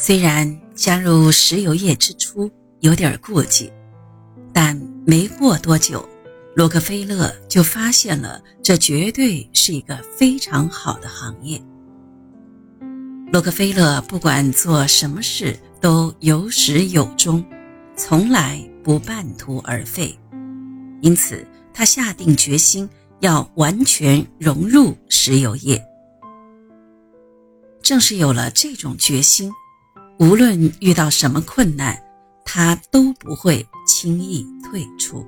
虽然加入石油业之初有点顾忌，但没过多久，洛克菲勒就发现了这绝对是一个非常好的行业。洛克菲勒不管做什么事都有始有终，从来不半途而废，因此他下定决心要完全融入石油业。正是有了这种决心。无论遇到什么困难，他都不会轻易退出。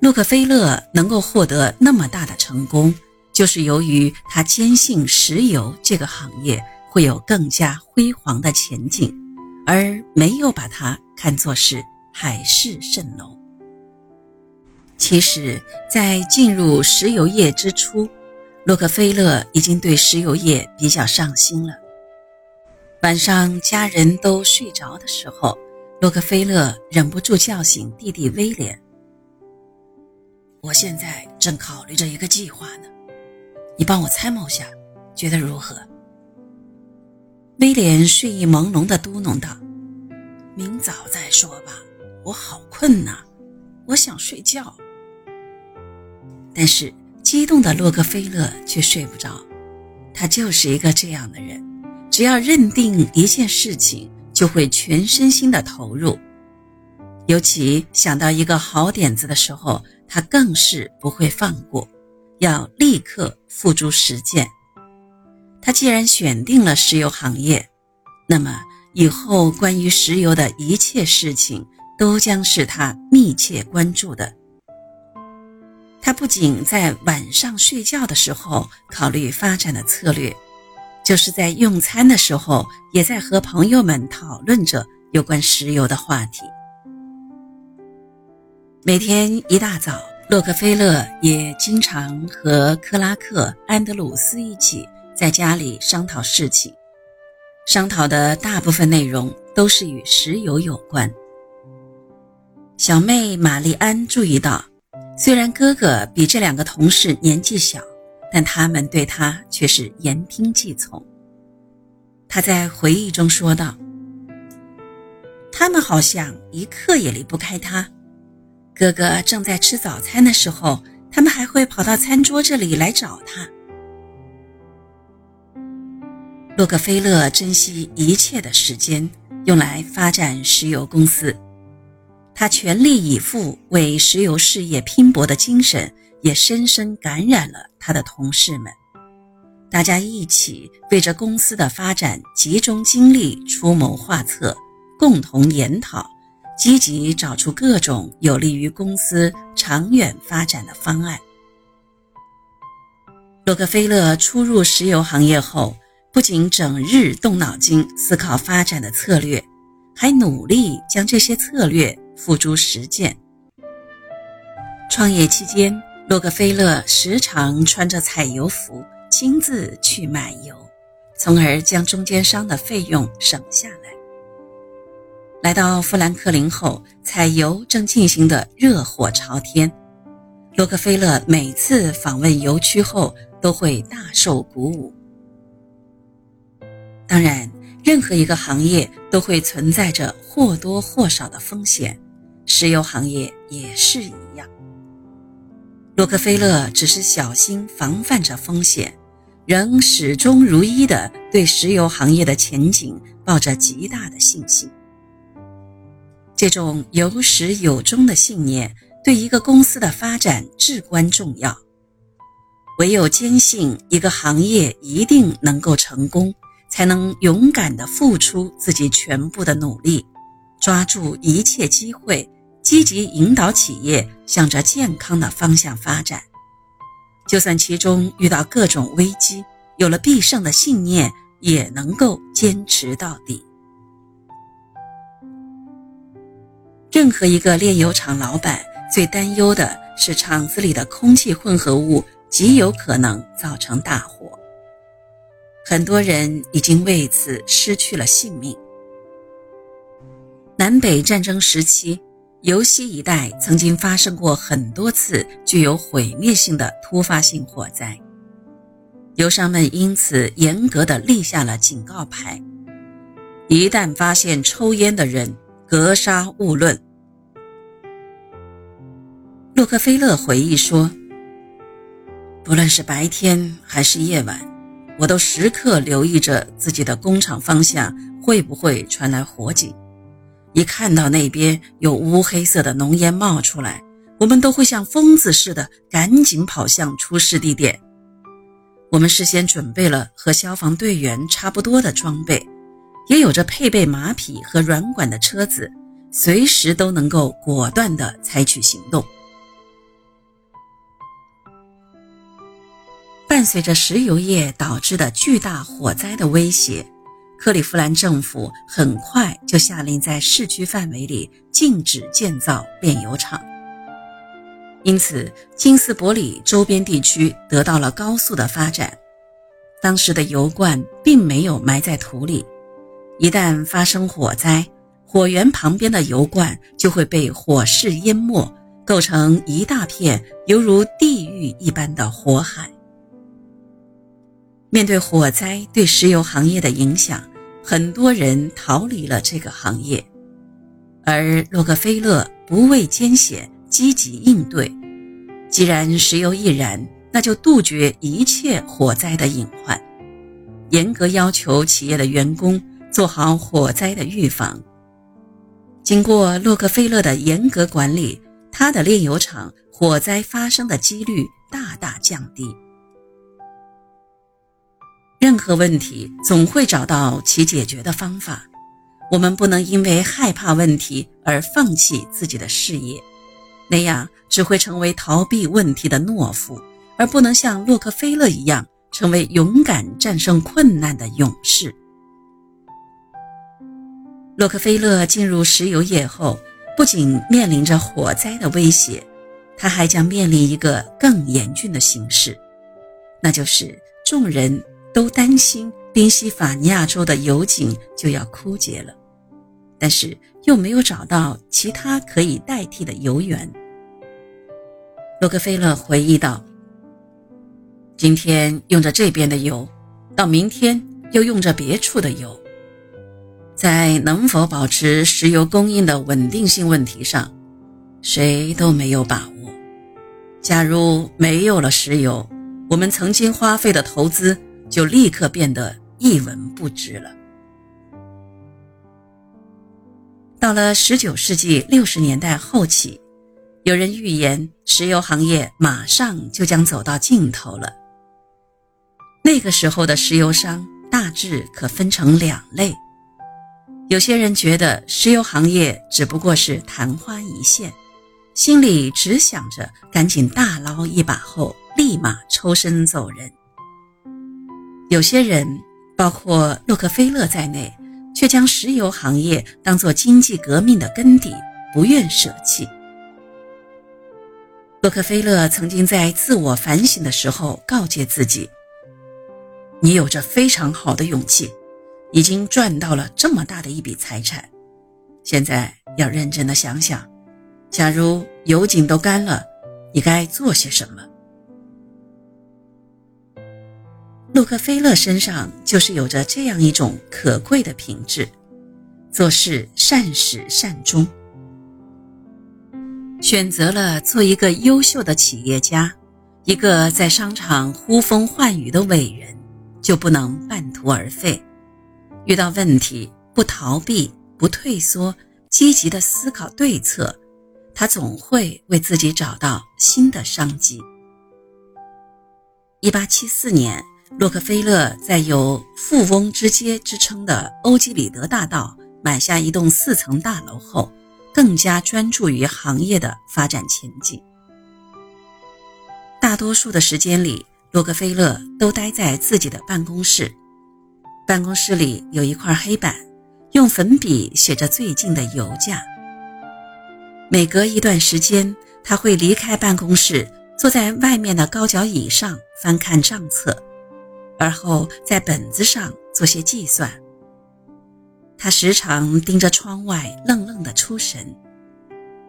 洛克菲勒能够获得那么大的成功，就是由于他坚信石油这个行业会有更加辉煌的前景，而没有把它看作是海市蜃楼。其实，在进入石油业之初，洛克菲勒已经对石油业比较上心了。晚上家人都睡着的时候，洛克菲勒忍不住叫醒弟弟威廉：“我现在正考虑着一个计划呢，你帮我参谋下，觉得如何？”威廉睡意朦胧地嘟哝道：“明早再说吧，我好困呐，我想睡觉。”但是。激动的洛克菲勒却睡不着，他就是一个这样的人，只要认定一件事情，就会全身心的投入。尤其想到一个好点子的时候，他更是不会放过，要立刻付诸实践。他既然选定了石油行业，那么以后关于石油的一切事情都将是他密切关注的。他不仅在晚上睡觉的时候考虑发展的策略，就是在用餐的时候，也在和朋友们讨论着有关石油的话题。每天一大早，洛克菲勒也经常和克拉克·安德鲁斯一起在家里商讨事情，商讨的大部分内容都是与石油有关。小妹玛丽安注意到。虽然哥哥比这两个同事年纪小，但他们对他却是言听计从。他在回忆中说道：“他们好像一刻也离不开他。哥哥正在吃早餐的时候，他们还会跑到餐桌这里来找他。”洛克菲勒珍惜一切的时间用来发展石油公司。他全力以赴为石油事业拼搏的精神，也深深感染了他的同事们。大家一起为着公司的发展集中精力，出谋划策，共同研讨，积极找出各种有利于公司长远发展的方案。洛克菲勒初入石油行业后，不仅整日动脑筋思考发展的策略，还努力将这些策略。付诸实践。创业期间，洛克菲勒时常穿着采油服，亲自去买油，从而将中间商的费用省下来。来到富兰克林后，采油正进行的热火朝天。洛克菲勒每次访问油区后，都会大受鼓舞。当然，任何一个行业都会存在着或多或少的风险。石油行业也是一样。洛克菲勒只是小心防范着风险，仍始终如一的对石油行业的前景抱着极大的信心。这种有始有终的信念对一个公司的发展至关重要。唯有坚信一个行业一定能够成功，才能勇敢的付出自己全部的努力，抓住一切机会。积极引导企业向着健康的方向发展，就算其中遇到各种危机，有了必胜的信念，也能够坚持到底。任何一个炼油厂老板最担忧的是厂子里的空气混合物极有可能造成大火，很多人已经为此失去了性命。南北战争时期。尤西一带曾经发生过很多次具有毁灭性的突发性火灾，游商们因此严格的立下了警告牌：一旦发现抽烟的人，格杀勿论。洛克菲勒回忆说：“不论是白天还是夜晚，我都时刻留意着自己的工厂方向会不会传来火警。一看到那边有乌黑色的浓烟冒出来，我们都会像疯子似的赶紧跑向出事地点。我们事先准备了和消防队员差不多的装备，也有着配备马匹和软管的车子，随时都能够果断地采取行动。”伴随着石油业导致的巨大火灾的威胁，克利夫兰政府很快就下令在市区范围里禁止建造炼油厂。因此，金斯伯里周边地区得到了高速的发展。当时的油罐并没有埋在土里，一旦发生火灾，火源旁边的油罐就会被火势淹没，构成一大片犹如地狱一般的火海。面对火灾对石油行业的影响，很多人逃离了这个行业，而洛克菲勒不畏艰险，积极应对。既然石油易燃，那就杜绝一切火灾的隐患，严格要求企业的员工做好火灾的预防。经过洛克菲勒的严格管理，他的炼油厂火灾发生的几率大大降低。任何问题总会找到其解决的方法，我们不能因为害怕问题而放弃自己的事业，那样只会成为逃避问题的懦夫，而不能像洛克菲勒一样成为勇敢战胜困难的勇士。洛克菲勒进入石油业后，不仅面临着火灾的威胁，他还将面临一个更严峻的形势，那就是众人。都担心宾夕法尼亚州的油井就要枯竭了，但是又没有找到其他可以代替的油源。洛克菲勒回忆道：“今天用着这边的油，到明天又用着别处的油，在能否保持石油供应的稳定性问题上，谁都没有把握。假如没有了石油，我们曾经花费的投资。”就立刻变得一文不值了。到了十九世纪六十年代后期，有人预言石油行业马上就将走到尽头了。那个时候的石油商大致可分成两类：有些人觉得石油行业只不过是昙花一现，心里只想着赶紧大捞一把后立马抽身走人。有些人，包括洛克菲勒在内，却将石油行业当作经济革命的根底，不愿舍弃。洛克菲勒曾经在自我反省的时候告诫自己：“你有着非常好的勇气，已经赚到了这么大的一笔财产，现在要认真的想想，假如油井都干了，你该做些什么。”洛克菲勒身上就是有着这样一种可贵的品质：做事善始善终。选择了做一个优秀的企业家，一个在商场呼风唤雨的伟人，就不能半途而废。遇到问题不逃避、不退缩，积极的思考对策，他总会为自己找到新的商机。一八七四年。洛克菲勒在有“富翁之街”之称的欧几里得大道买下一栋四层大楼后，更加专注于行业的发展前景。大多数的时间里，洛克菲勒都待在自己的办公室。办公室里有一块黑板，用粉笔写着最近的油价。每隔一段时间，他会离开办公室，坐在外面的高脚椅上翻看账册。而后在本子上做些计算。他时常盯着窗外，愣愣的出神，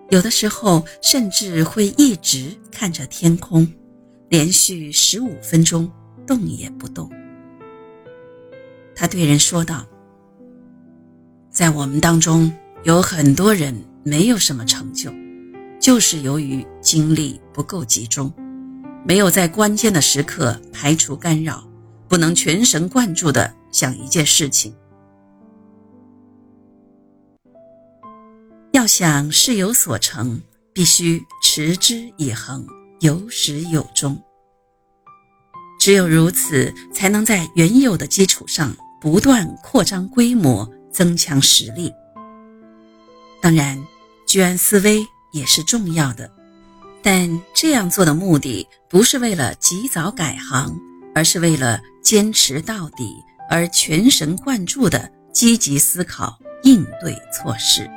有的时候甚至会一直看着天空，连续十五分钟动也不动。他对人说道：“在我们当中有很多人没有什么成就，就是由于精力不够集中，没有在关键的时刻排除干扰，不能全神贯注地想一件事情。要想事有所成，必须持之以恒，有始有终。”只有如此，才能在原有的基础上不断扩张规模、增强实力。当然，居安思危也是重要的，但这样做的目的不是为了及早改行，而是为了坚持到底，而全神贯注地积极思考应对措施。